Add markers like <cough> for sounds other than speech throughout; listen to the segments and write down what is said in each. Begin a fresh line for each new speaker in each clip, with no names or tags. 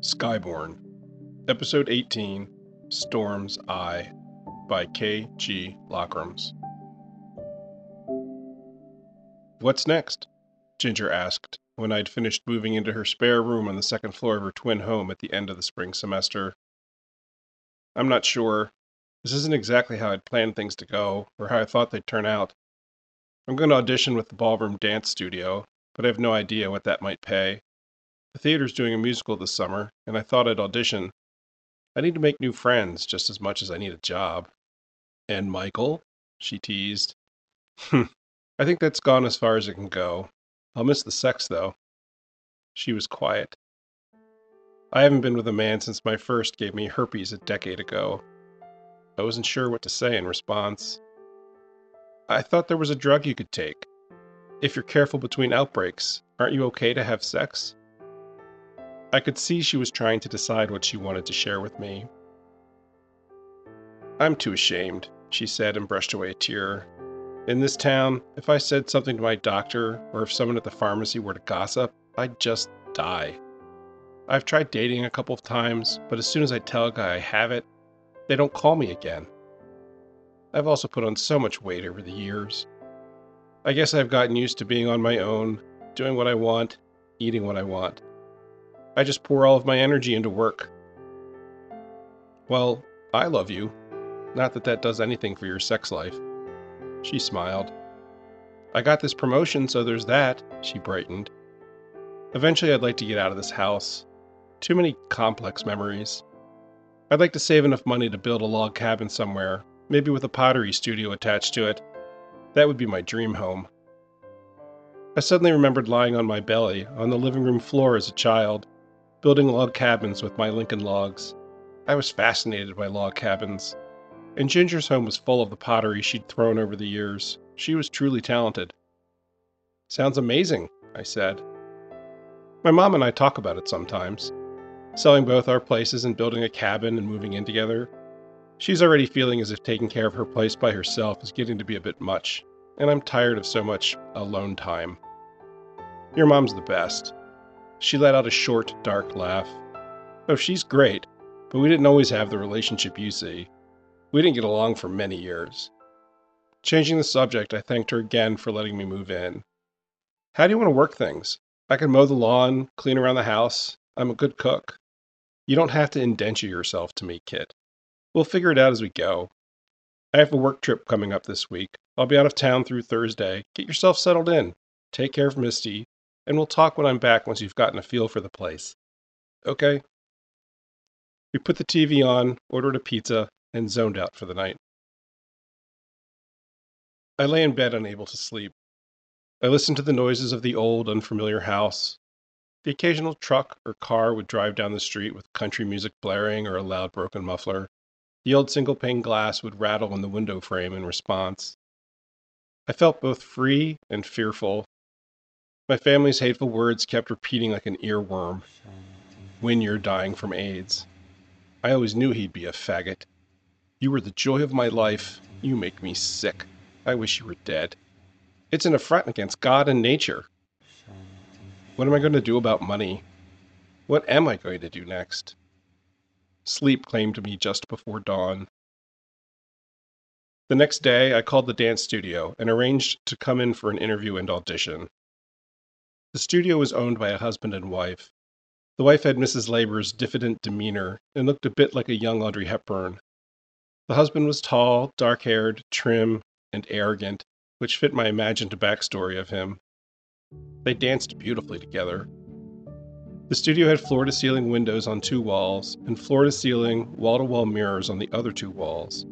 Skyborn, Episode 18 Storm's Eye by K. G. Lockrams. What's next? Ginger asked when I'd finished moving into her spare room on the second floor of her twin home at the end of the spring semester. I'm not sure. This isn't exactly how I'd planned things to go, or how I thought they'd turn out. I'm going to audition with the Ballroom Dance Studio, but I have no idea what that might pay. The theater's doing a musical this summer, and I thought I'd audition. I need to make new friends just as much as I need a job. And Michael? She teased. <laughs> I think that's gone as far as it can go. I'll miss the sex, though. She was quiet. I haven't been with a man since my first gave me herpes a decade ago. I wasn't sure what to say in response. I thought there was a drug you could take. If you're careful between outbreaks, aren't you okay to have sex? I could see she was trying to decide what she wanted to share with me. I'm too ashamed, she said and brushed away a tear. In this town, if I said something to my doctor or if someone at the pharmacy were to gossip, I'd just die. I've tried dating a couple of times, but as soon as I tell a guy I have it, they don't call me again. I've also put on so much weight over the years. I guess I've gotten used to being on my own, doing what I want, eating what I want. I just pour all of my energy into work. Well, I love you. Not that that does anything for your sex life. She smiled. I got this promotion, so there's that, she brightened. Eventually, I'd like to get out of this house. Too many complex memories. I'd like to save enough money to build a log cabin somewhere, maybe with a pottery studio attached to it. That would be my dream home. I suddenly remembered lying on my belly on the living room floor as a child, building log cabins with my Lincoln logs. I was fascinated by log cabins. And Ginger's home was full of the pottery she'd thrown over the years. She was truly talented. Sounds amazing, I said. My mom and I talk about it sometimes. Selling both our places and building a cabin and moving in together. She's already feeling as if taking care of her place by herself is getting to be a bit much, and I'm tired of so much alone time. Your mom's the best. She let out a short, dark laugh. Oh, she's great, but we didn't always have the relationship you see. We didn't get along for many years. Changing the subject, I thanked her again for letting me move in. How do you want to work things? I can mow the lawn, clean around the house. I'm a good cook. You don't have to indenture yourself to me, Kit. We'll figure it out as we go. I have a work trip coming up this week. I'll be out of town through Thursday. Get yourself settled in. Take care of Misty, and we'll talk when I'm back once you've gotten a feel for the place. Okay? We put the TV on, ordered a pizza, and zoned out for the night. I lay in bed unable to sleep. I listened to the noises of the old, unfamiliar house. The occasional truck or car would drive down the street with country music blaring or a loud broken muffler. The old single pane glass would rattle in the window frame in response. I felt both free and fearful. My family's hateful words kept repeating like an earworm. When you're dying from AIDS. I always knew he'd be a faggot. You were the joy of my life. You make me sick. I wish you were dead. It's an affront against God and nature. What am I going to do about money? What am I going to do next? Sleep claimed me just before dawn. The next day, I called the dance studio and arranged to come in for an interview and audition. The studio was owned by a husband and wife. The wife had Mrs. Labor's diffident demeanor and looked a bit like a young Audrey Hepburn. The husband was tall, dark haired, trim, and arrogant, which fit my imagined backstory of him. They danced beautifully together. The studio had floor to ceiling windows on two walls, and floor to ceiling, wall to wall mirrors on the other two walls.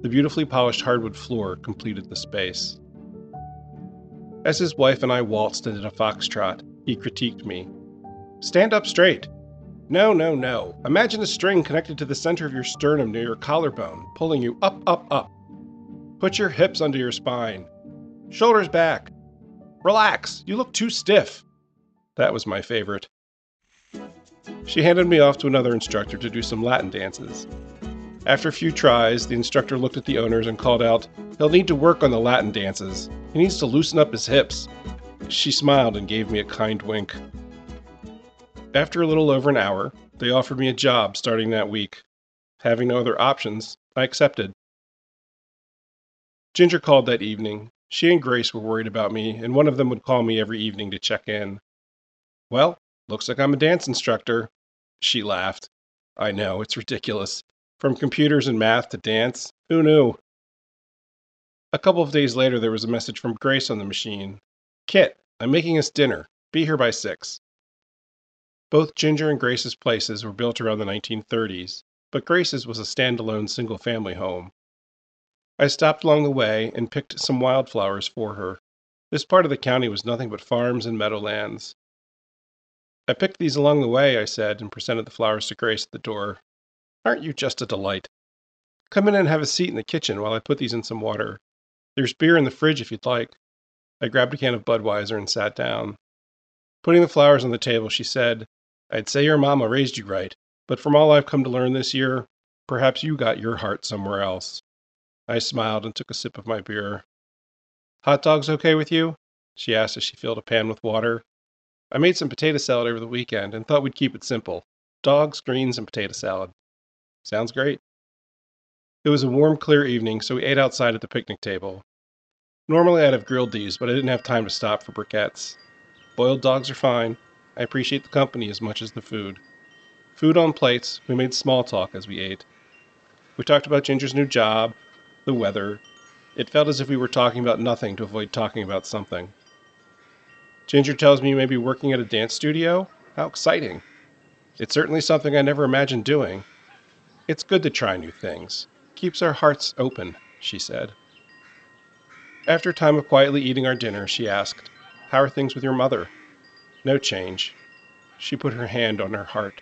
The beautifully polished hardwood floor completed the space. As his wife and I waltzed into a foxtrot, he critiqued me. Stand up straight. No, no, no. Imagine a string connected to the center of your sternum near your collarbone, pulling you up, up, up. Put your hips under your spine. Shoulders back. Relax. You look too stiff. That was my favorite. She handed me off to another instructor to do some Latin dances. After a few tries, the instructor looked at the owners and called out, He'll need to work on the Latin dances. He needs to loosen up his hips. She smiled and gave me a kind wink. After a little over an hour, they offered me a job starting that week. Having no other options, I accepted. Ginger called that evening. She and Grace were worried about me, and one of them would call me every evening to check in. Well, looks like I'm a dance instructor. She laughed. I know, it's ridiculous. From computers and math to dance, who knew? A couple of days later, there was a message from Grace on the machine Kit, I'm making us dinner. Be here by six. Both Ginger and Grace's places were built around the 1930s, but Grace's was a standalone single family home. I stopped along the way and picked some wildflowers for her. This part of the county was nothing but farms and meadowlands. I picked these along the way, I said, and presented the flowers to Grace at the door. Aren't you just a delight? Come in and have a seat in the kitchen while I put these in some water. There's beer in the fridge if you'd like. I grabbed a can of Budweiser and sat down. Putting the flowers on the table, she said, I'd say your mama raised you right, but from all I've come to learn this year, perhaps you got your heart somewhere else. I smiled and took a sip of my beer. Hot dogs okay with you? She asked as she filled a pan with water. I made some potato salad over the weekend and thought we'd keep it simple dogs, greens, and potato salad. Sounds great. It was a warm, clear evening, so we ate outside at the picnic table. Normally I'd have grilled these, but I didn't have time to stop for briquettes. Boiled dogs are fine, I appreciate the company as much as the food. Food on plates, we made small talk as we ate. We talked about Ginger's new job, the weather. It felt as if we were talking about nothing to avoid talking about something. Ginger tells me you may be working at a dance studio? How exciting! It's certainly something I never imagined doing. It's good to try new things. Keeps our hearts open, she said. After a time of quietly eating our dinner, she asked, How are things with your mother? No change. She put her hand on her heart.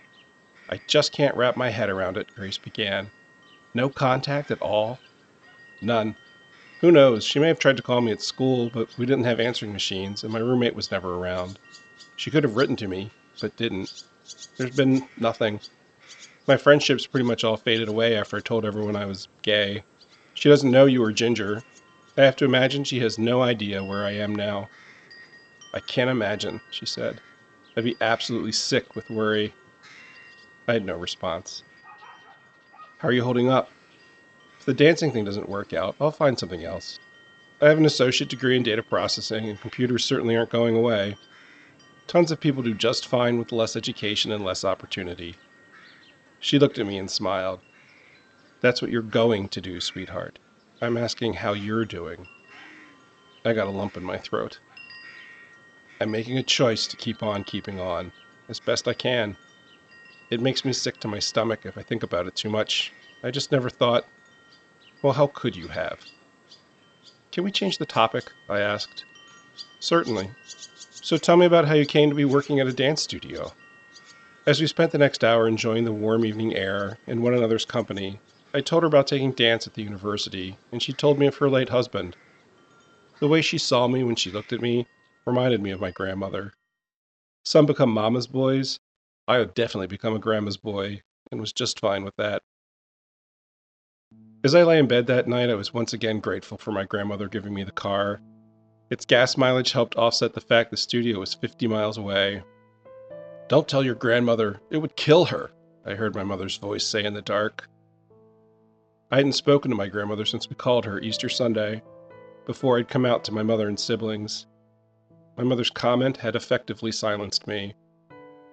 I just can't wrap my head around it, Grace began. No contact at all? None. Who knows? She may have tried to call me at school, but we didn't have answering machines, and my roommate was never around. She could have written to me, but didn't. There's been nothing. My friendships pretty much all faded away after I told everyone I was gay. She doesn't know you or Ginger. I have to imagine she has no idea where I am now. I can't imagine, she said. I'd be absolutely sick with worry. I had no response. How are you holding up? If the dancing thing doesn't work out, I'll find something else. I have an associate degree in data processing, and computers certainly aren't going away. Tons of people do just fine with less education and less opportunity. She looked at me and smiled. That's what you're going to do, sweetheart. I'm asking how you're doing. I got a lump in my throat. I'm making a choice to keep on keeping on, as best I can. It makes me sick to my stomach if I think about it too much. I just never thought, well, how could you have? Can we change the topic? I asked. Certainly. So tell me about how you came to be working at a dance studio. As we spent the next hour enjoying the warm evening air in one another's company, I told her about taking dance at the university, and she told me of her late husband. The way she saw me when she looked at me reminded me of my grandmother. Some become mama's boys. I would definitely become a grandma's boy, and was just fine with that. As I lay in bed that night, I was once again grateful for my grandmother giving me the car. Its gas mileage helped offset the fact the studio was 50 miles away. Don't tell your grandmother, it would kill her, I heard my mother's voice say in the dark. I hadn't spoken to my grandmother since we called her Easter Sunday, before I'd come out to my mother and siblings. My mother's comment had effectively silenced me.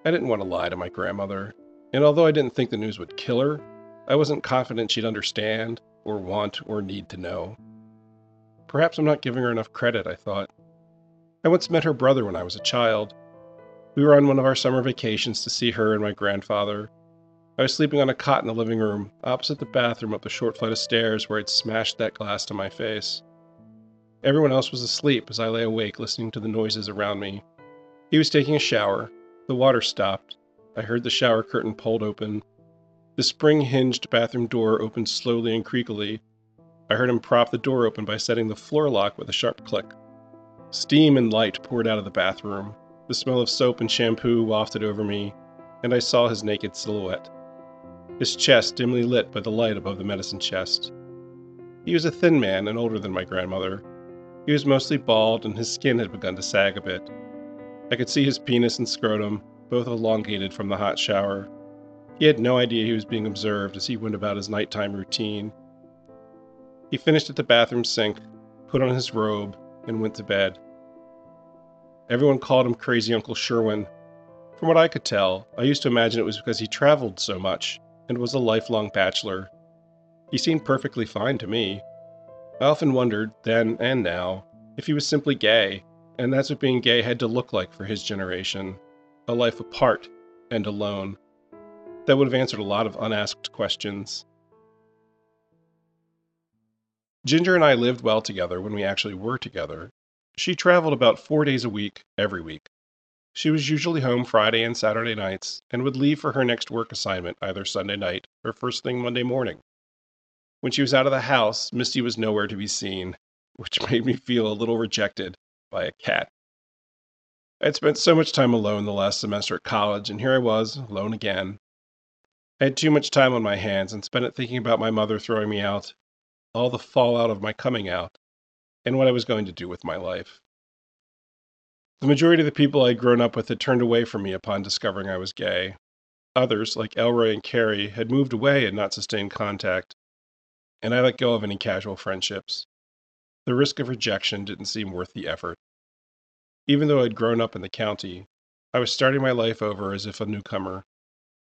I didn't want to lie to my grandmother, and although I didn't think the news would kill her, I wasn't confident she'd understand, or want, or need to know. Perhaps I'm not giving her enough credit, I thought. I once met her brother when I was a child. We were on one of our summer vacations to see her and my grandfather. I was sleeping on a cot in the living room, opposite the bathroom up a short flight of stairs where I'd smashed that glass to my face. Everyone else was asleep as I lay awake listening to the noises around me. He was taking a shower. The water stopped. I heard the shower curtain pulled open. The spring hinged bathroom door opened slowly and creakily. I heard him prop the door open by setting the floor lock with a sharp click. Steam and light poured out of the bathroom. The smell of soap and shampoo wafted over me, and I saw his naked silhouette. His chest dimly lit by the light above the medicine chest. He was a thin man and older than my grandmother. He was mostly bald, and his skin had begun to sag a bit. I could see his penis and scrotum, both elongated from the hot shower. He had no idea he was being observed as he went about his nighttime routine. He finished at the bathroom sink, put on his robe, and went to bed. Everyone called him Crazy Uncle Sherwin. From what I could tell, I used to imagine it was because he traveled so much and was a lifelong bachelor. He seemed perfectly fine to me. I often wondered, then and now, if he was simply gay, and that's what being gay had to look like for his generation a life apart and alone. That would have answered a lot of unasked questions. Ginger and I lived well together when we actually were together. She traveled about four days a week, every week. She was usually home Friday and Saturday nights and would leave for her next work assignment either Sunday night or first thing Monday morning. When she was out of the house, Misty was nowhere to be seen, which <laughs> made me feel a little rejected by a cat. I had spent so much time alone the last semester at college, and here I was, alone again. I had too much time on my hands and spent it thinking about my mother throwing me out, all the fallout of my coming out, and what I was going to do with my life. The majority of the people I had grown up with had turned away from me upon discovering I was gay. Others, like Elroy and Carrie, had moved away and not sustained contact, and I let go of any casual friendships. The risk of rejection didn't seem worth the effort. Even though I'd grown up in the county, I was starting my life over as if a newcomer,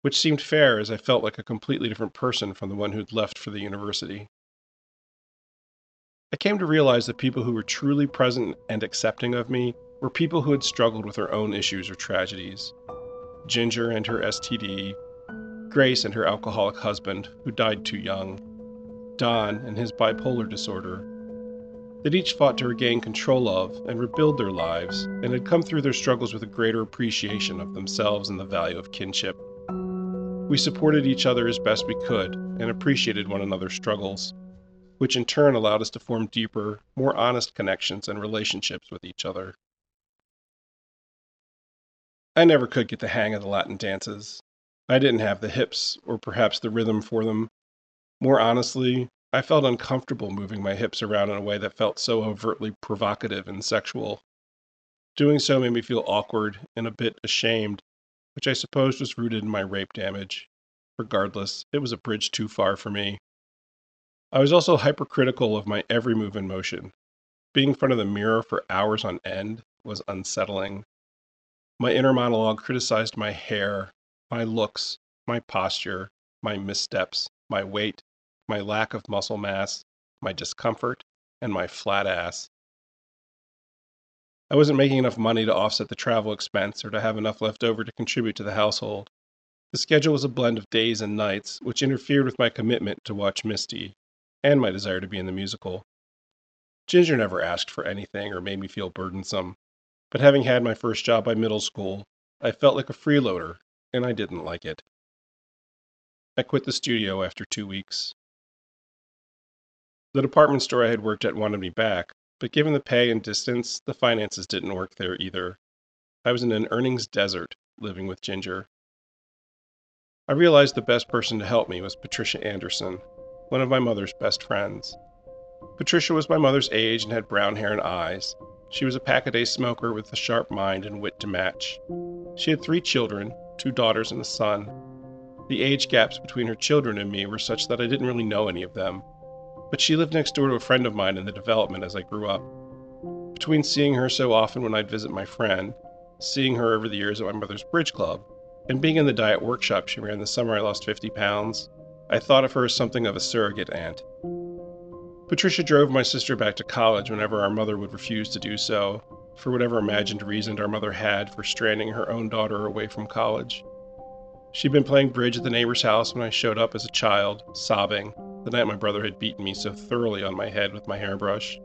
which seemed fair as I felt like a completely different person from the one who'd left for the university. I came to realize that people who were truly present and accepting of me were people who had struggled with their own issues or tragedies. Ginger and her STD, Grace and her alcoholic husband, who died too young, Don and his bipolar disorder, that each fought to regain control of and rebuild their lives, and had come through their struggles with a greater appreciation of themselves and the value of kinship. We supported each other as best we could and appreciated one another's struggles, which in turn allowed us to form deeper, more honest connections and relationships with each other. I never could get the hang of the Latin dances. I didn't have the hips, or perhaps the rhythm for them. More honestly, I felt uncomfortable moving my hips around in a way that felt so overtly provocative and sexual. Doing so made me feel awkward and a bit ashamed, which I suppose was rooted in my rape damage. Regardless, it was a bridge too far for me. I was also hypercritical of my every move and motion. Being in front of the mirror for hours on end was unsettling. My inner monologue criticized my hair, my looks, my posture, my missteps, my weight, my lack of muscle mass, my discomfort, and my flat ass. I wasn't making enough money to offset the travel expense or to have enough left over to contribute to the household. The schedule was a blend of days and nights, which interfered with my commitment to watch Misty, and my desire to be in the musical. Ginger never asked for anything or made me feel burdensome, but having had my first job by middle school, I felt like a freeloader, and I didn't like it. I quit the studio after two weeks. The department store I had worked at wanted me back, but given the pay and distance, the finances didn't work there either. I was in an earnings desert living with Ginger. I realized the best person to help me was Patricia Anderson, one of my mother's best friends. Patricia was my mother's age and had brown hair and eyes. She was a pack a day smoker with a sharp mind and wit to match. She had three children, two daughters and a son. The age gaps between her children and me were such that I didn't really know any of them. But she lived next door to a friend of mine in the development as I grew up. Between seeing her so often when I'd visit my friend, seeing her over the years at my mother's bridge club, and being in the diet workshop she ran the summer I lost 50 pounds, I thought of her as something of a surrogate aunt. Patricia drove my sister back to college whenever our mother would refuse to do so, for whatever imagined reason our mother had for stranding her own daughter away from college. She'd been playing bridge at the neighbor's house when I showed up as a child, sobbing, the night my brother had beaten me so thoroughly on my head with my hairbrush.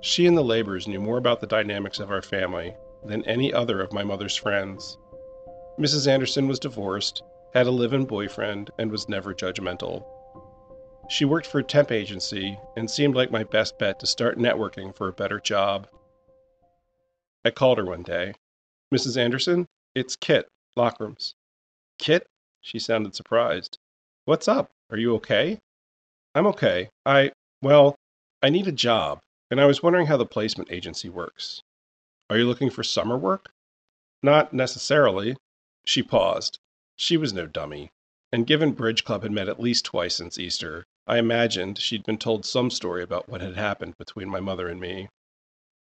She and the Labors knew more about the dynamics of our family than any other of my mother's friends. Mrs. Anderson was divorced had a live in boyfriend, and was never judgmental. She worked for a temp agency and seemed like my best bet to start networking for a better job. I called her one day. Mrs. Anderson, it's Kit, Lockrams. Kit? She sounded surprised. What's up? Are you okay? I'm okay. I, well, I need a job, and I was wondering how the placement agency works. Are you looking for summer work? Not necessarily. She paused. She was no dummy, and given Bridge Club had met at least twice since Easter, I imagined she'd been told some story about what had happened between my mother and me.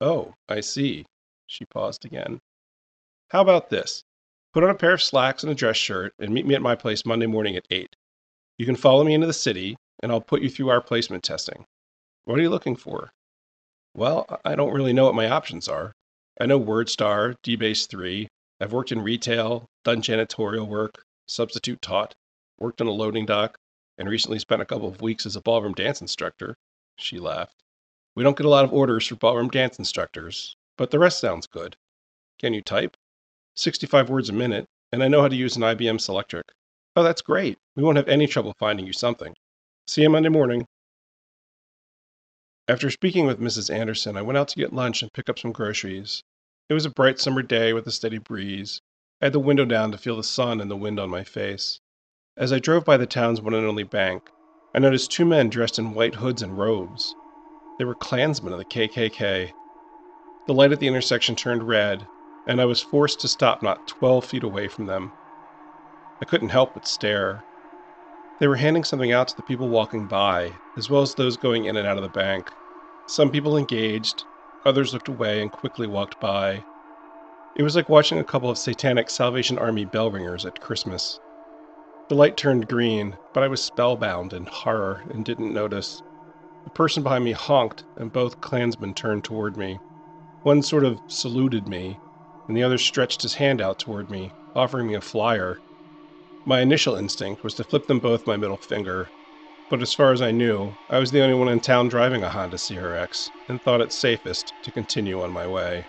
Oh, I see. She paused again. How about this? Put on a pair of slacks and a dress shirt and meet me at my place Monday morning at 8. You can follow me into the city, and I'll put you through our placement testing. What are you looking for? Well, I don't really know what my options are. I know WordStar, DBase 3. I've worked in retail, done janitorial work, substitute taught, worked on a loading dock, and recently spent a couple of weeks as a ballroom dance instructor. She laughed. We don't get a lot of orders for ballroom dance instructors, but the rest sounds good. Can you type? 65 words a minute, and I know how to use an IBM Selectric. Oh, that's great. We won't have any trouble finding you something. See you Monday morning. After speaking with Mrs. Anderson, I went out to get lunch and pick up some groceries. It was a bright summer day with a steady breeze. I had the window down to feel the sun and the wind on my face. As I drove by the town's one and only bank, I noticed two men dressed in white hoods and robes. They were Klansmen of the KKK. The light at the intersection turned red, and I was forced to stop not 12 feet away from them. I couldn't help but stare. They were handing something out to the people walking by, as well as those going in and out of the bank. Some people engaged, others looked away and quickly walked by. It was like watching a couple of satanic Salvation Army bell ringers at Christmas. The light turned green, but I was spellbound in horror and didn't notice. The person behind me honked, and both Klansmen turned toward me. One sort of saluted me, and the other stretched his hand out toward me, offering me a flyer. My initial instinct was to flip them both my middle finger, but as far as I knew, I was the only one in town driving a Honda CRX, and thought it safest to continue on my way.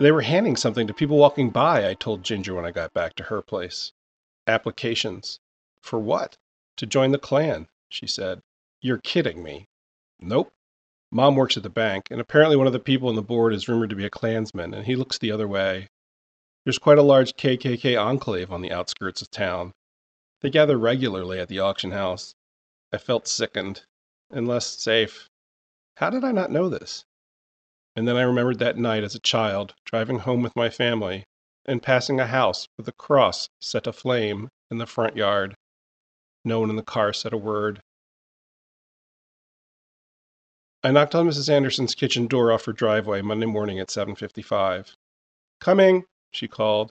They were handing something to people walking by, I told Ginger when I got back to her place. Applications. For what? To join the Klan, she said. You're kidding me. Nope. Mom works at the bank, and apparently one of the people on the board is rumored to be a Klansman, and he looks the other way. There's quite a large KKK enclave on the outskirts of town. They gather regularly at the auction house. I felt sickened and less safe. How did I not know this? And then I remembered that night as a child, driving home with my family, and passing a house with a cross set aflame in the front yard. No one in the car said a word. I knocked on Mrs. Anderson's kitchen door off her driveway Monday morning at 7:55. "Coming," she called.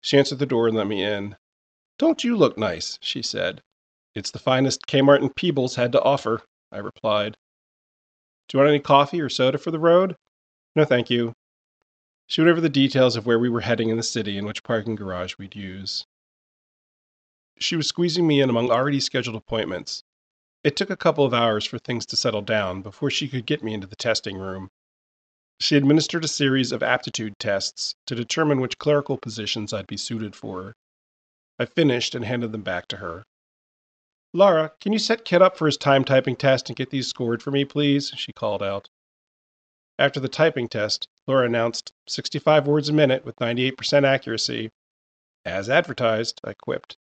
She answered the door and let me in. "Don't you look nice?" she said. "It's the finest Kmart and Peebles had to offer," I replied. "Do you want any coffee or soda for the road?" "No, thank you." She went over the details of where we were heading in the city and which parking garage we'd use. She was squeezing me in among already scheduled appointments. It took a couple of hours for things to settle down before she could get me into the testing room. She administered a series of aptitude tests to determine which clerical positions I'd be suited for. I finished and handed them back to her. Laura, can you set Kit up for his time typing test and get these scored for me, please? she called out. After the typing test, Laura announced 65 words a minute with 98% accuracy. As advertised, I quipped.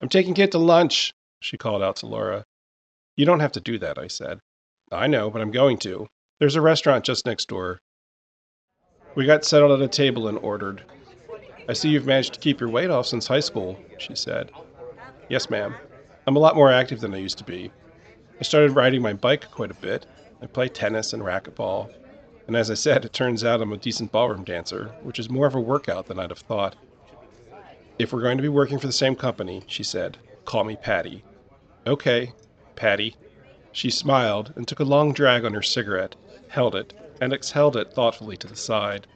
I'm taking Kit to lunch, she called out to Laura. You don't have to do that, I said. I know, but I'm going to. There's a restaurant just next door. We got settled at a table and ordered. I see you've managed to keep your weight off since high school, she said. Yes, ma'am. I'm a lot more active than I used to be. I started riding my bike quite a bit. I play tennis and racquetball. And as I said, it turns out I'm a decent ballroom dancer, which is more of a workout than I'd have thought. If we're going to be working for the same company, she said, call me Patty. Okay, Patty. She smiled and took a long drag on her cigarette, held it, and exhaled it thoughtfully to the side.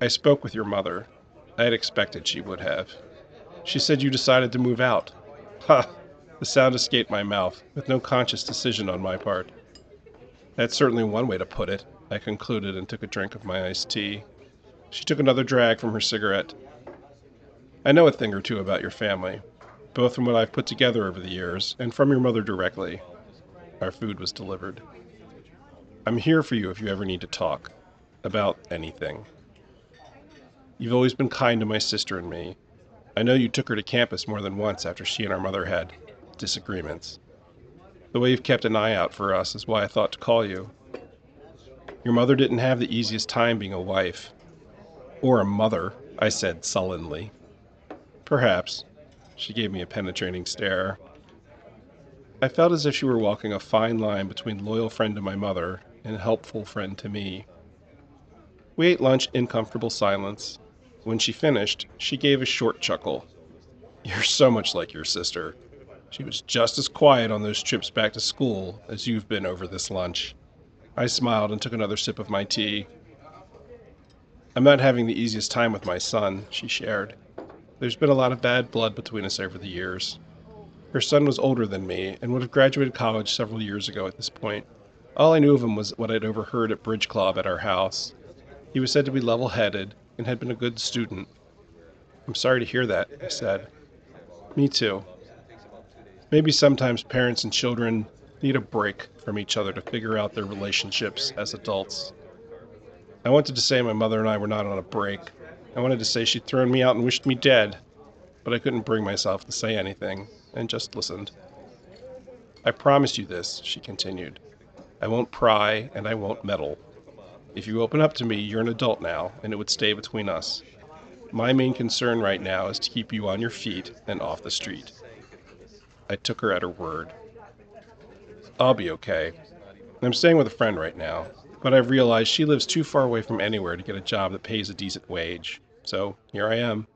I spoke with your mother. I had expected she would have. She said you decided to move out. Ha! The sound escaped my mouth, with no conscious decision on my part. That's certainly one way to put it, I concluded and took a drink of my iced tea. She took another drag from her cigarette. I know a thing or two about your family, both from what I've put together over the years and from your mother directly. Our food was delivered. I'm here for you if you ever need to talk. About anything. You've always been kind to my sister and me. I know you took her to campus more than once after she and our mother had disagreements. The way you've kept an eye out for us is why I thought to call you. Your mother didn't have the easiest time being a wife. Or a mother, I said sullenly. Perhaps. She gave me a penetrating stare. I felt as if she were walking a fine line between loyal friend to my mother and helpful friend to me. We ate lunch in comfortable silence. When she finished, she gave a short chuckle. You're so much like your sister. She was just as quiet on those trips back to school as you've been over this lunch. I smiled and took another sip of my tea. I'm not having the easiest time with my son, she shared. There's been a lot of bad blood between us over the years. Her son was older than me and would have graduated college several years ago at this point. All I knew of him was what I'd overheard at Bridge Club at our house. He was said to be level headed and had been a good student. I'm sorry to hear that, I said. Me too. Maybe sometimes parents and children need a break from each other to figure out their relationships as adults. I wanted to say my mother and I were not on a break. I wanted to say she'd thrown me out and wished me dead, but I couldn't bring myself to say anything and just listened. I promise you this, she continued. I won't pry and I won't meddle. If you open up to me, you're an adult now, and it would stay between us. My main concern right now is to keep you on your feet and off the street. I took her at her word. I'll be okay. I'm staying with a friend right now, but I've realized she lives too far away from anywhere to get a job that pays a decent wage. So here I am.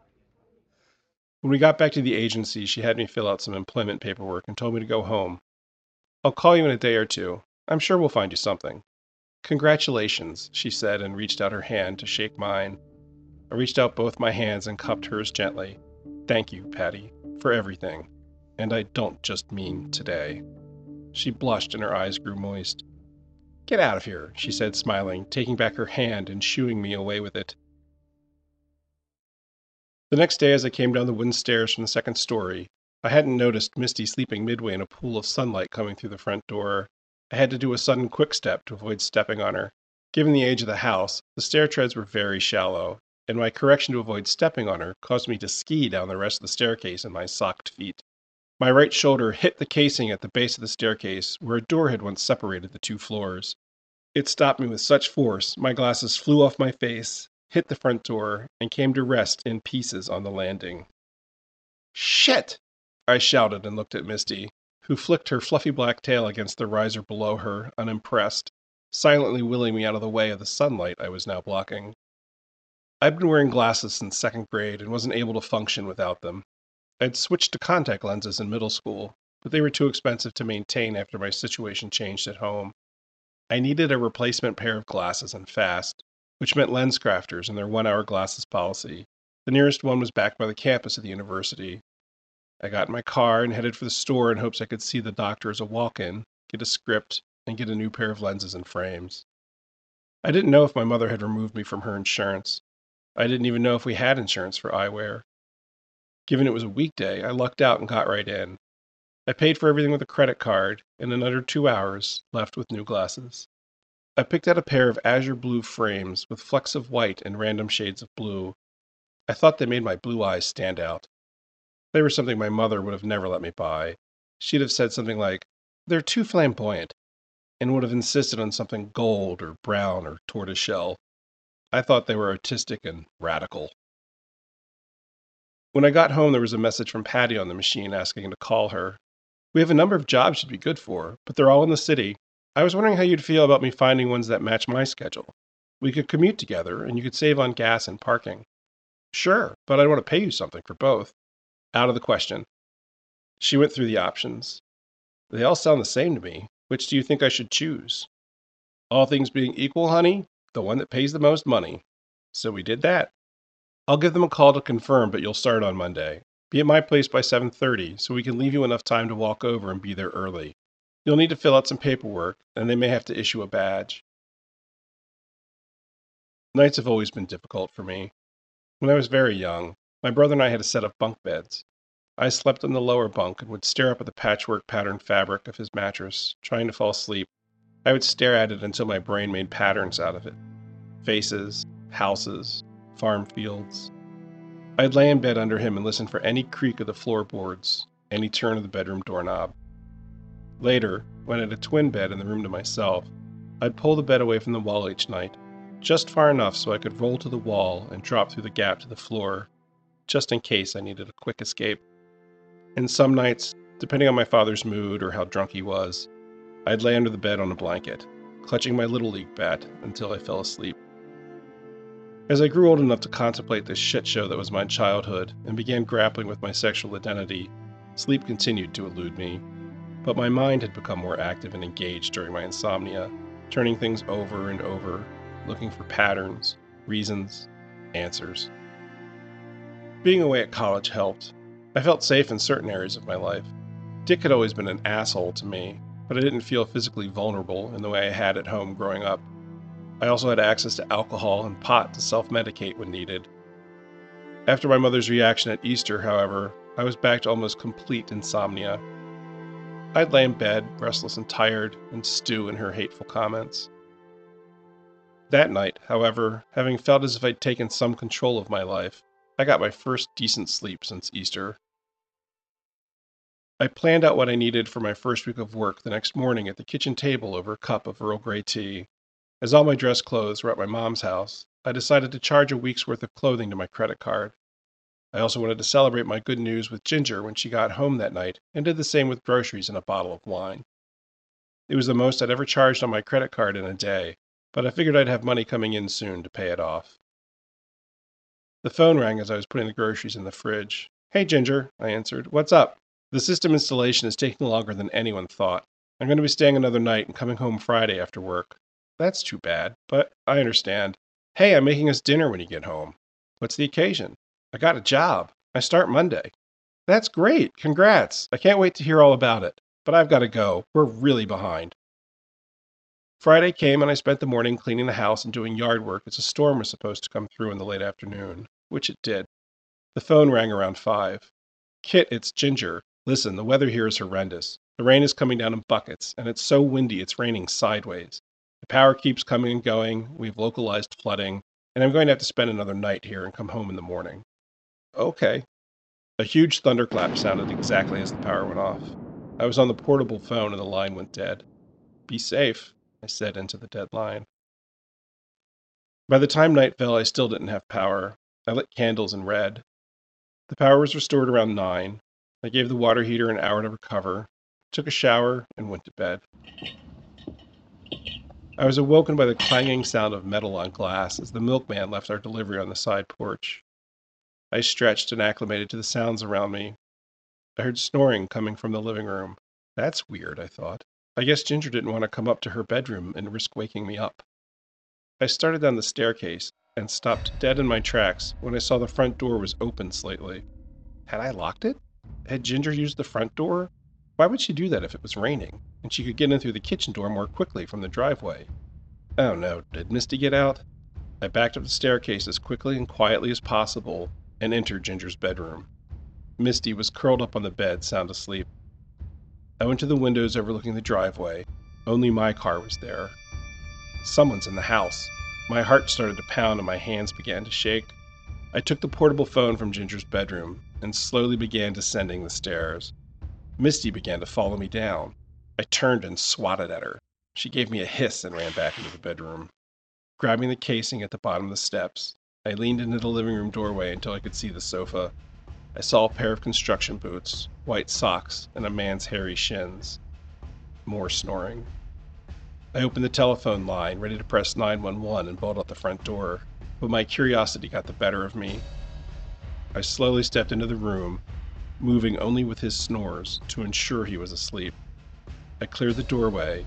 When we got back to the agency, she had me fill out some employment paperwork and told me to go home. I'll call you in a day or two. I'm sure we'll find you something. Congratulations, she said and reached out her hand to shake mine. I reached out both my hands and cupped hers gently. Thank you, Patty, for everything. And I don't just mean today. She blushed and her eyes grew moist. Get out of here, she said, smiling, taking back her hand and shooing me away with it. The next day, as I came down the wooden stairs from the second story, I hadn't noticed Misty sleeping midway in a pool of sunlight coming through the front door. I had to do a sudden quick step to avoid stepping on her. Given the age of the house, the stair treads were very shallow, and my correction to avoid stepping on her caused me to ski down the rest of the staircase in my socked feet. My right shoulder hit the casing at the base of the staircase, where a door had once separated the two floors. It stopped me with such force, my glasses flew off my face, hit the front door, and came to rest in pieces on the landing. Shit! I shouted and looked at Misty, who flicked her fluffy black tail against the riser below her, unimpressed, silently willing me out of the way of the sunlight I was now blocking. I'd been wearing glasses since second grade and wasn't able to function without them. I'd switched to contact lenses in middle school, but they were too expensive to maintain after my situation changed at home. I needed a replacement pair of glasses and fast, which meant LensCrafters and their one hour glasses policy. The nearest one was backed by the campus of the university. I got in my car and headed for the store in hopes I could see the doctor as a walk in, get a script, and get a new pair of lenses and frames. I didn't know if my mother had removed me from her insurance. I didn't even know if we had insurance for eyewear. Given it was a weekday, I lucked out and got right in. I paid for everything with a credit card, and in under two hours left with new glasses. I picked out a pair of azure blue frames with flecks of white and random shades of blue. I thought they made my blue eyes stand out. They were something my mother would have never let me buy. She'd have said something like, They're too flamboyant, and would have insisted on something gold or brown or tortoiseshell. I thought they were artistic and radical. When I got home, there was a message from Patty on the machine asking to call her. We have a number of jobs you'd be good for, but they're all in the city. I was wondering how you'd feel about me finding ones that match my schedule. We could commute together, and you could save on gas and parking. Sure, but I'd want to pay you something for both. Out of the question. She went through the options. They all sound the same to me. Which do you think I should choose? All things being equal, honey, the one that pays the most money. So we did that. I'll give them a call to confirm, but you'll start on Monday. Be at my place by 7:30 so we can leave you enough time to walk over and be there early. You'll need to fill out some paperwork, and they may have to issue a badge. Nights have always been difficult for me. When I was very young, my brother and I had a set of bunk beds. I slept on the lower bunk and would stare up at the patchwork patterned fabric of his mattress, trying to fall asleep. I would stare at it until my brain made patterns out of it faces, houses, farm fields. I'd lay in bed under him and listen for any creak of the floorboards, any turn of the bedroom doorknob. Later, when I had a twin bed in the room to myself, I'd pull the bed away from the wall each night, just far enough so I could roll to the wall and drop through the gap to the floor, just in case I needed a quick escape. And some nights, depending on my father's mood or how drunk he was, I'd lay under the bed on a blanket, clutching my Little League bat until I fell asleep. As I grew old enough to contemplate this shit show that was my childhood and began grappling with my sexual identity, sleep continued to elude me. But my mind had become more active and engaged during my insomnia, turning things over and over, looking for patterns, reasons, answers. Being away at college helped. I felt safe in certain areas of my life. Dick had always been an asshole to me, but I didn't feel physically vulnerable in the way I had at home growing up. I also had access to alcohol and pot to self medicate when needed. After my mother's reaction at Easter, however, I was back to almost complete insomnia. I'd lay in bed, restless and tired, and stew in her hateful comments. That night, however, having felt as if I'd taken some control of my life, I got my first decent sleep since Easter. I planned out what I needed for my first week of work the next morning at the kitchen table over a cup of Earl Grey tea. As all my dress clothes were at my mom's house, I decided to charge a week's worth of clothing to my credit card. I also wanted to celebrate my good news with Ginger when she got home that night and did the same with groceries and a bottle of wine. It was the most I'd ever charged on my credit card in a day, but I figured I'd have money coming in soon to pay it off. The phone rang as I was putting the groceries in the fridge. Hey, Ginger, I answered. What's up? The system installation is taking longer than anyone thought. I'm going to be staying another night and coming home Friday after work. That's too bad, but I understand. Hey, I'm making us dinner when you get home. What's the occasion? I got a job. I start Monday. That's great. Congrats. I can't wait to hear all about it. But I've got to go. We're really behind. Friday came and I spent the morning cleaning the house and doing yard work as a storm was supposed to come through in the late afternoon, which it did. The phone rang around five. Kit, it's Ginger. Listen, the weather here is horrendous. The rain is coming down in buckets, and it's so windy it's raining sideways. The power keeps coming and going. We've localized flooding, and I'm going to have to spend another night here and come home in the morning. Okay. A huge thunderclap sounded exactly as the power went off. I was on the portable phone and the line went dead. Be safe, I said into the dead line. By the time night fell, I still didn't have power. I lit candles and read. The power was restored around 9. I gave the water heater an hour to recover, took a shower, and went to bed. I was awoken by the clanging sound of metal on glass as the milkman left our delivery on the side porch. I stretched and acclimated to the sounds around me. I heard snoring coming from the living room. That's weird, I thought. I guess Ginger didn't want to come up to her bedroom and risk waking me up. I started down the staircase and stopped dead in my tracks when I saw the front door was open slightly. Had I locked it? Had Ginger used the front door? Why would she do that if it was raining, and she could get in through the kitchen door more quickly from the driveway? Oh no, did Misty get out? I backed up the staircase as quickly and quietly as possible and entered Ginger's bedroom. Misty was curled up on the bed, sound asleep. I went to the windows overlooking the driveway. Only my car was there. Someone's in the house. My heart started to pound and my hands began to shake. I took the portable phone from Ginger's bedroom and slowly began descending the stairs. Misty began to follow me down. I turned and swatted at her. She gave me a hiss and ran back into the bedroom. Grabbing the casing at the bottom of the steps, I leaned into the living room doorway until I could see the sofa. I saw a pair of construction boots, white socks, and a man's hairy shins. More snoring. I opened the telephone line, ready to press 911 and bolt out the front door, but my curiosity got the better of me. I slowly stepped into the room, moving only with his snores to ensure he was asleep. I cleared the doorway,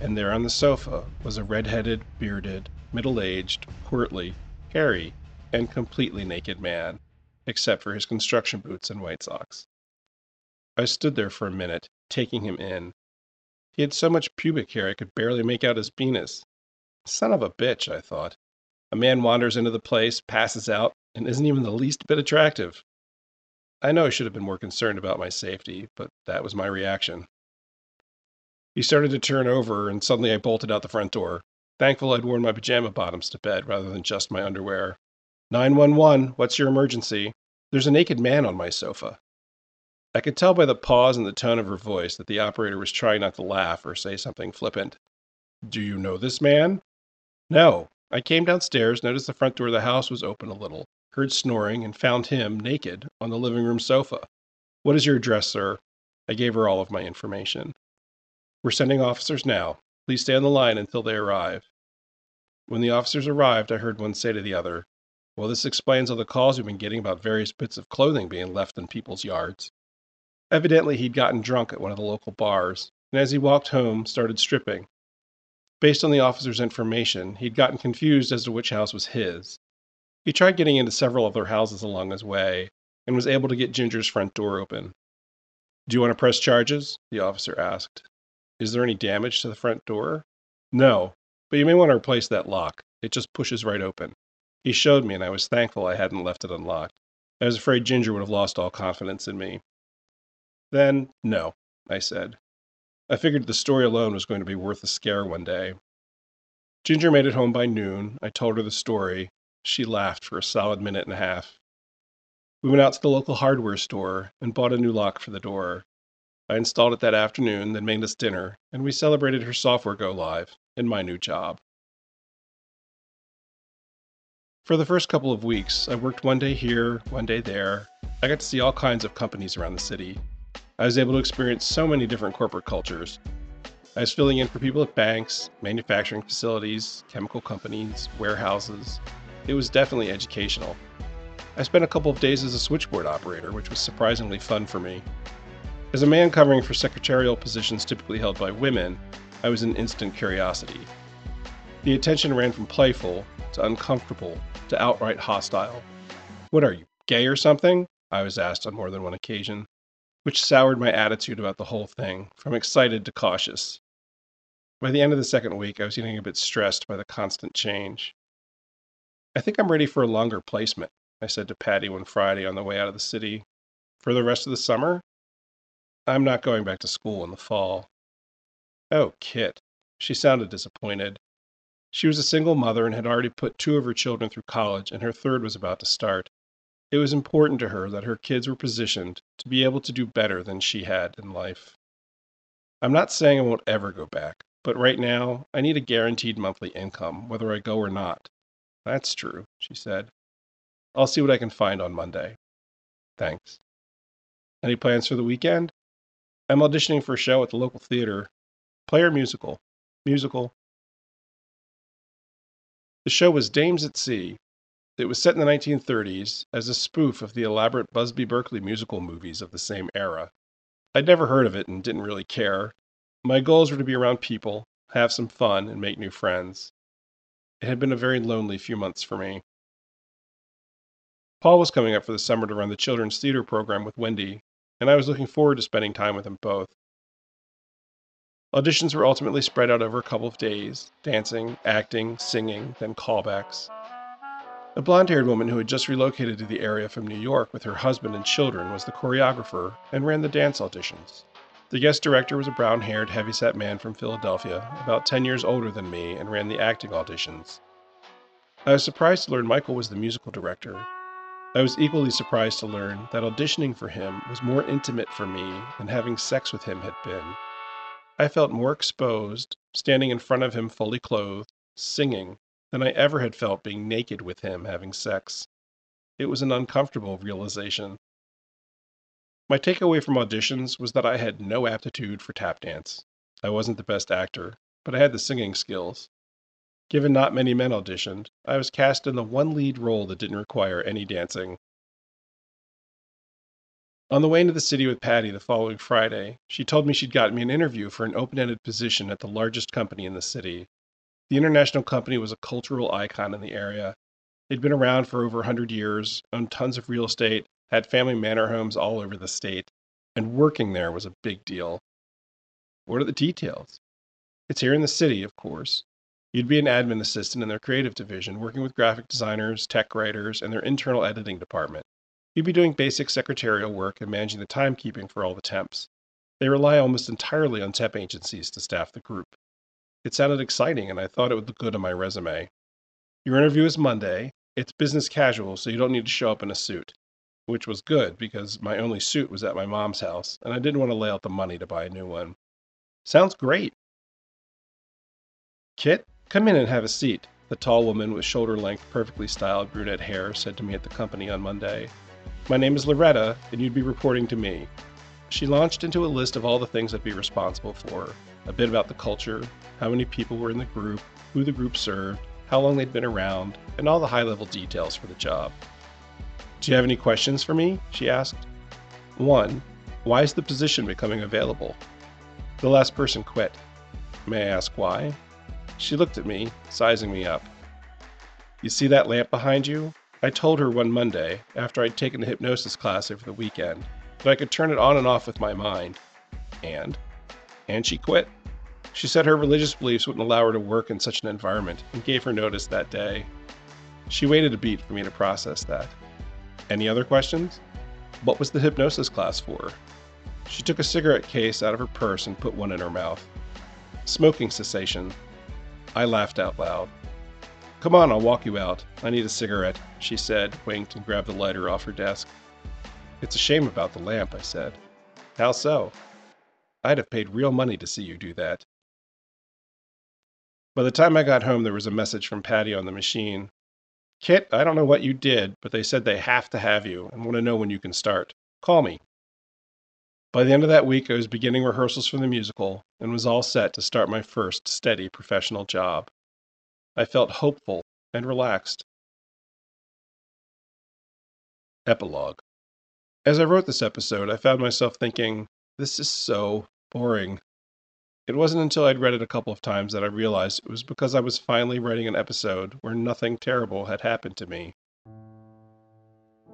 and there on the sofa was a red headed, bearded, middle aged, portly, hairy, and completely naked man, except for his construction boots and white socks. I stood there for a minute, taking him in. He had so much pubic hair I could barely make out his penis. Son of a bitch, I thought. A man wanders into the place, passes out, and isn't even the least bit attractive. I know I should have been more concerned about my safety, but that was my reaction. He started to turn over, and suddenly I bolted out the front door thankful I'd worn my pajama bottoms to bed rather than just my underwear. 911, what's your emergency? There's a naked man on my sofa. I could tell by the pause and the tone of her voice that the operator was trying not to laugh or say something flippant. Do you know this man? No. I came downstairs, noticed the front door of the house was open a little, heard snoring, and found him, naked, on the living room sofa. What is your address, sir? I gave her all of my information. We're sending officers now. Please stay on the line until they arrive. When the officers arrived, I heard one say to the other, Well, this explains all the calls we've been getting about various bits of clothing being left in people's yards. Evidently, he'd gotten drunk at one of the local bars, and as he walked home, started stripping. Based on the officer's information, he'd gotten confused as to which house was his. He tried getting into several other houses along his way, and was able to get Ginger's front door open. Do you want to press charges? The officer asked. Is there any damage to the front door? No, but you may want to replace that lock. It just pushes right open. He showed me, and I was thankful I hadn't left it unlocked. I was afraid Ginger would have lost all confidence in me. Then, no, I said. I figured the story alone was going to be worth a scare one day. Ginger made it home by noon. I told her the story. She laughed for a solid minute and a half. We went out to the local hardware store and bought a new lock for the door. I installed it that afternoon, then made us dinner, and we celebrated her software go live and my new job. For the first couple of weeks, I worked one day here, one day there. I got to see all kinds of companies around the city. I was able to experience so many different corporate cultures. I was filling in for people at banks, manufacturing facilities, chemical companies, warehouses. It was definitely educational. I spent a couple of days as a switchboard operator, which was surprisingly fun for me. As a man covering for secretarial positions typically held by women, I was an instant curiosity. The attention ran from playful to uncomfortable to outright hostile. What are you, gay or something? I was asked on more than one occasion which soured my attitude about the whole thing, from excited to cautious. By the end of the second week, I was getting a bit stressed by the constant change. I think I'm ready for a longer placement, I said to Patty one Friday on the way out of the city. For the rest of the summer? I'm not going back to school in the fall. Oh, Kit. She sounded disappointed. She was a single mother and had already put two of her children through college, and her third was about to start. It was important to her that her kids were positioned to be able to do better than she had in life. I'm not saying I won't ever go back, but right now I need a guaranteed monthly income, whether I go or not. That's true, she said. I'll see what I can find on Monday. Thanks. Any plans for the weekend? I'm auditioning for a show at the local theater. Play or musical? Musical. The show was Dames at Sea, it was set in the 1930s as a spoof of the elaborate Busby Berkeley musical movies of the same era. I'd never heard of it and didn't really care. My goals were to be around people, have some fun, and make new friends. It had been a very lonely few months for me. Paul was coming up for the summer to run the children's theater program with Wendy, and I was looking forward to spending time with them both. Auditions were ultimately spread out over a couple of days dancing, acting, singing, then callbacks. A blonde haired woman who had just relocated to the area from New York with her husband and children was the choreographer and ran the dance auditions. The guest director was a brown haired, heavyset man from Philadelphia, about 10 years older than me, and ran the acting auditions. I was surprised to learn Michael was the musical director. I was equally surprised to learn that auditioning for him was more intimate for me than having sex with him had been. I felt more exposed, standing in front of him fully clothed, singing, than I ever had felt being naked with him having sex. It was an uncomfortable realization. My takeaway from auditions was that I had no aptitude for tap dance. I wasn't the best actor, but I had the singing skills. Given not many men auditioned, I was cast in the one lead role that didn't require any dancing. On the way into the city with Patty the following Friday, she told me she'd gotten me an interview for an open ended position at the largest company in the city. The international company was a cultural icon in the area. They'd been around for over 100 years, owned tons of real estate, had family manor homes all over the state, and working there was a big deal. What are the details? It's here in the city, of course. You'd be an admin assistant in their creative division, working with graphic designers, tech writers, and their internal editing department. You'd be doing basic secretarial work and managing the timekeeping for all the temps. They rely almost entirely on temp agencies to staff the group. It sounded exciting, and I thought it would look good on my resume. Your interview is Monday. It's business casual, so you don't need to show up in a suit. Which was good because my only suit was at my mom's house, and I didn't want to lay out the money to buy a new one. Sounds great. Kit, come in and have a seat. the tall woman with shoulder length, perfectly styled brunette hair, said to me at the company on Monday. My name is Loretta, and you'd be reporting to me. She launched into a list of all the things I'd be responsible for a bit about the culture, how many people were in the group, who the group served, how long they'd been around, and all the high level details for the job. Do you have any questions for me? she asked. One, why is the position becoming available? The last person quit. May I ask why? She looked at me, sizing me up. You see that lamp behind you? I told her one Monday, after I'd taken the hypnosis class over the weekend, that I could turn it on and off with my mind. And? And she quit. She said her religious beliefs wouldn't allow her to work in such an environment and gave her notice that day. She waited a beat for me to process that. Any other questions? What was the hypnosis class for? She took a cigarette case out of her purse and put one in her mouth. Smoking cessation. I laughed out loud. Come on, I'll walk you out. I need a cigarette, she said, winked, and grabbed the lighter off her desk. It's a shame about the lamp, I said. How so? I'd have paid real money to see you do that. By the time I got home, there was a message from Patty on the machine. Kit, I don't know what you did, but they said they have to have you and want to know when you can start. Call me. By the end of that week, I was beginning rehearsals for the musical and was all set to start my first steady professional job. I felt hopeful and relaxed. Epilogue As I wrote this episode, I found myself thinking, this is so boring. It wasn't until I'd read it a couple of times that I realized it was because I was finally writing an episode where nothing terrible had happened to me.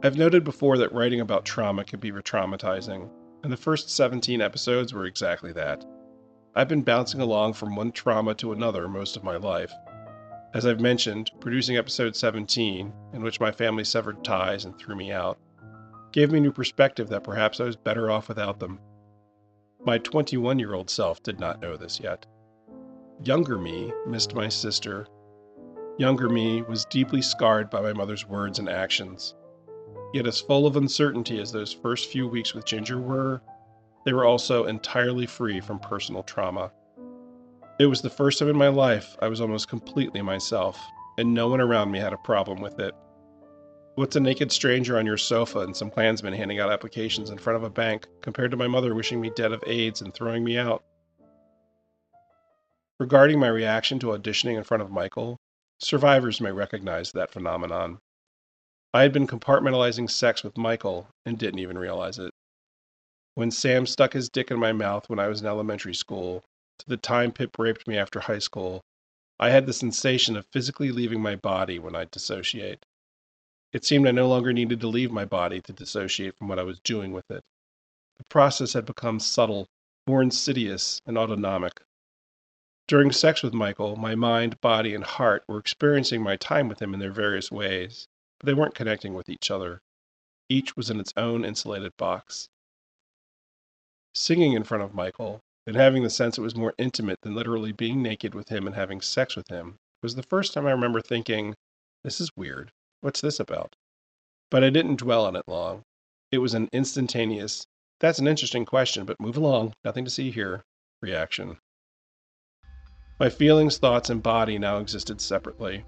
I've noted before that writing about trauma can be re traumatizing, and the first 17 episodes were exactly that. I've been bouncing along from one trauma to another most of my life. As I've mentioned, producing episode 17, in which my family severed ties and threw me out, gave me new perspective that perhaps I was better off without them. My 21 year old self did not know this yet. Younger me missed my sister. Younger me was deeply scarred by my mother's words and actions. Yet, as full of uncertainty as those first few weeks with Ginger were, they were also entirely free from personal trauma. It was the first time in my life I was almost completely myself, and no one around me had a problem with it. What's a naked stranger on your sofa and some Klansmen handing out applications in front of a bank compared to my mother wishing me dead of AIDS and throwing me out? Regarding my reaction to auditioning in front of Michael, survivors may recognize that phenomenon. I had been compartmentalizing sex with Michael and didn't even realize it. When Sam stuck his dick in my mouth when I was in elementary school, the time Pip raped me after high school, I had the sensation of physically leaving my body when I'd dissociate. It seemed I no longer needed to leave my body to dissociate from what I was doing with it. The process had become subtle, more insidious, and autonomic. During sex with Michael, my mind, body, and heart were experiencing my time with him in their various ways, but they weren't connecting with each other. Each was in its own insulated box. Singing in front of Michael, and having the sense it was more intimate than literally being naked with him and having sex with him, was the first time I remember thinking, this is weird. What's this about? But I didn't dwell on it long. It was an instantaneous, that's an interesting question, but move along, nothing to see here, reaction. My feelings, thoughts, and body now existed separately,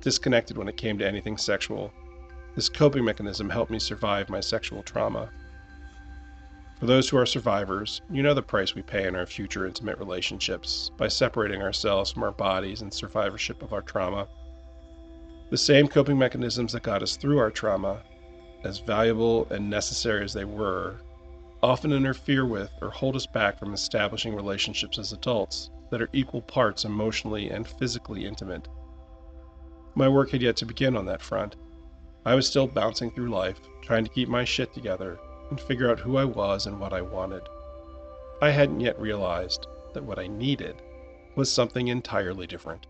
disconnected when it came to anything sexual. This coping mechanism helped me survive my sexual trauma. For those who are survivors, you know the price we pay in our future intimate relationships by separating ourselves from our bodies in survivorship of our trauma. The same coping mechanisms that got us through our trauma, as valuable and necessary as they were, often interfere with or hold us back from establishing relationships as adults that are equal parts emotionally and physically intimate. My work had yet to begin on that front. I was still bouncing through life, trying to keep my shit together and figure out who I was and what I wanted. I hadn't yet realized that what I needed was something entirely different.